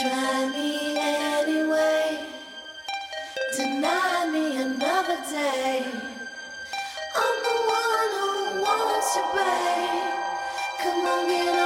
Try me anyway. Deny me another day. I'm the one who wants. Come on, get up.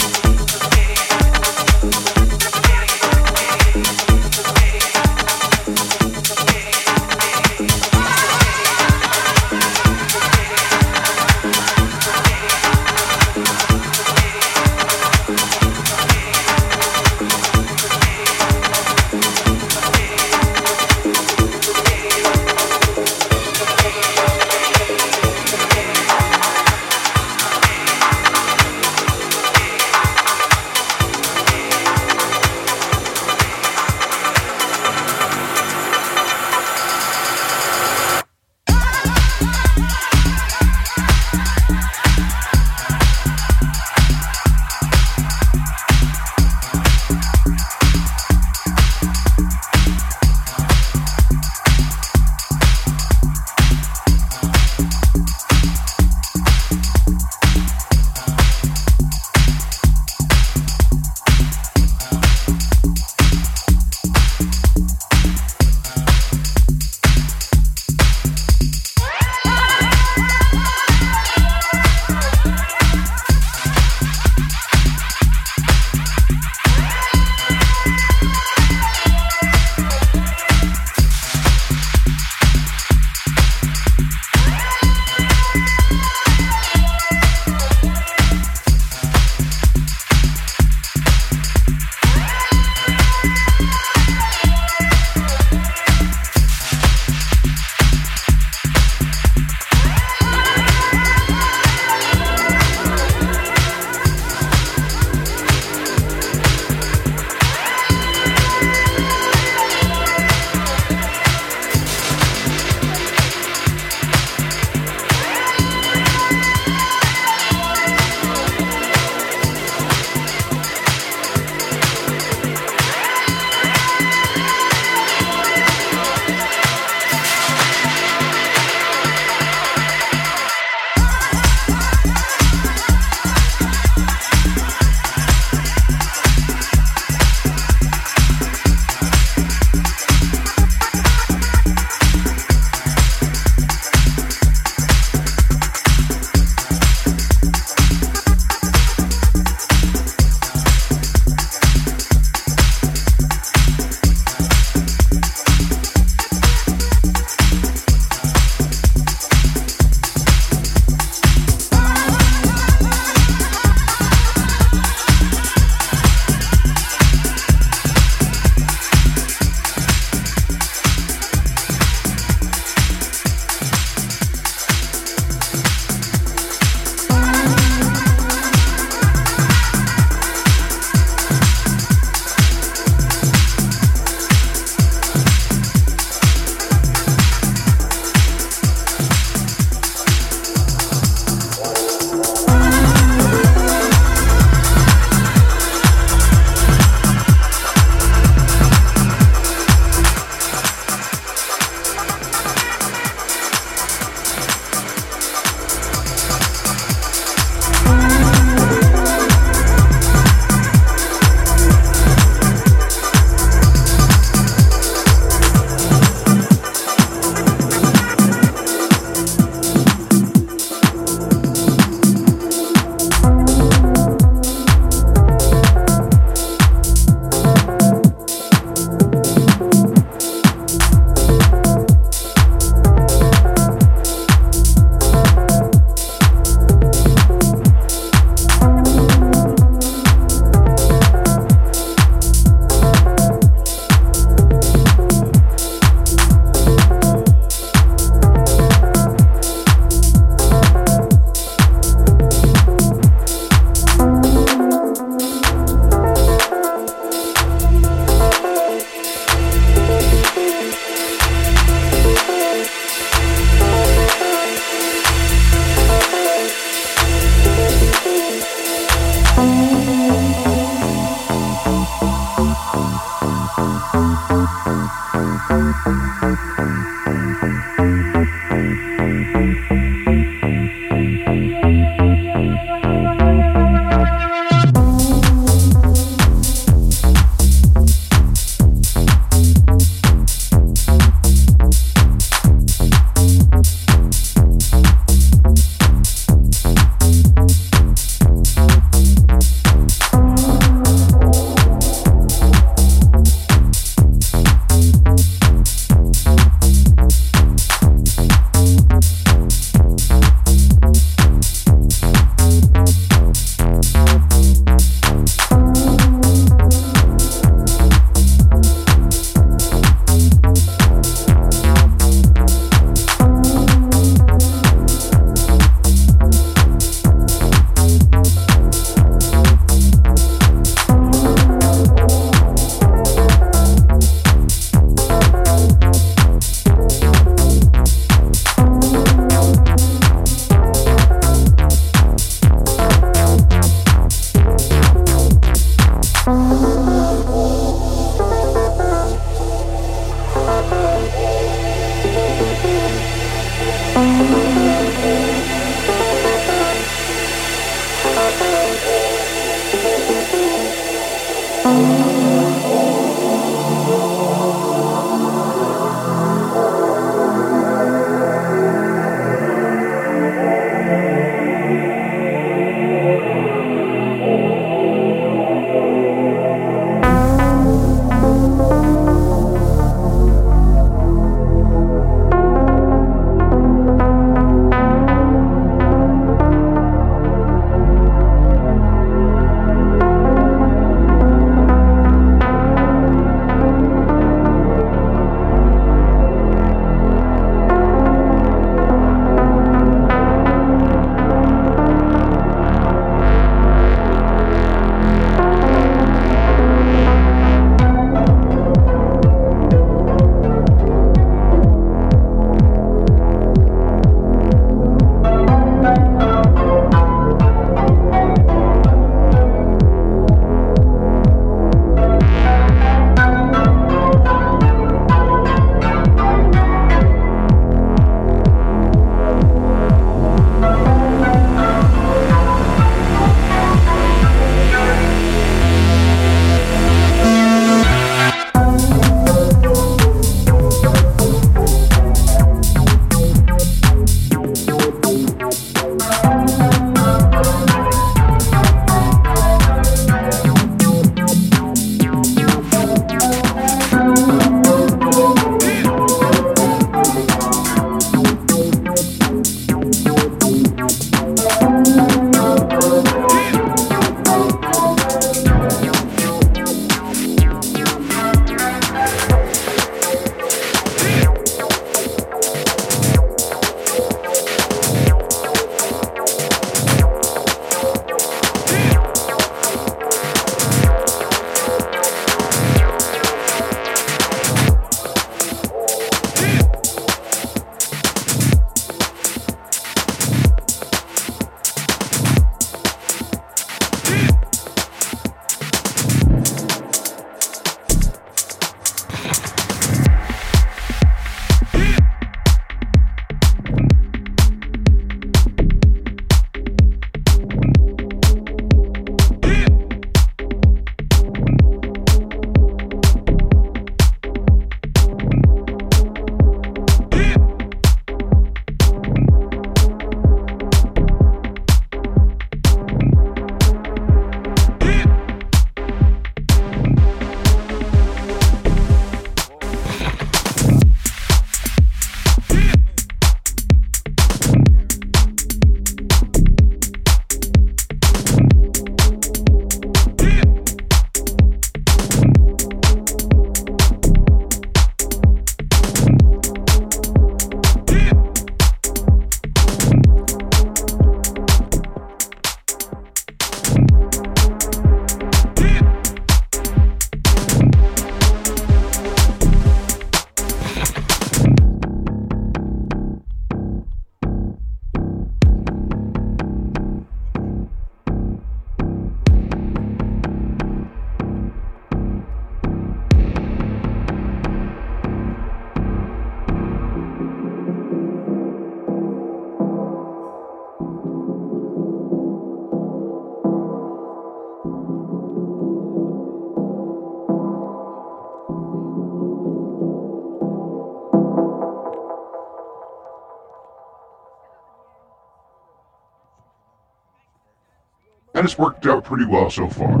And it's worked out pretty well so far.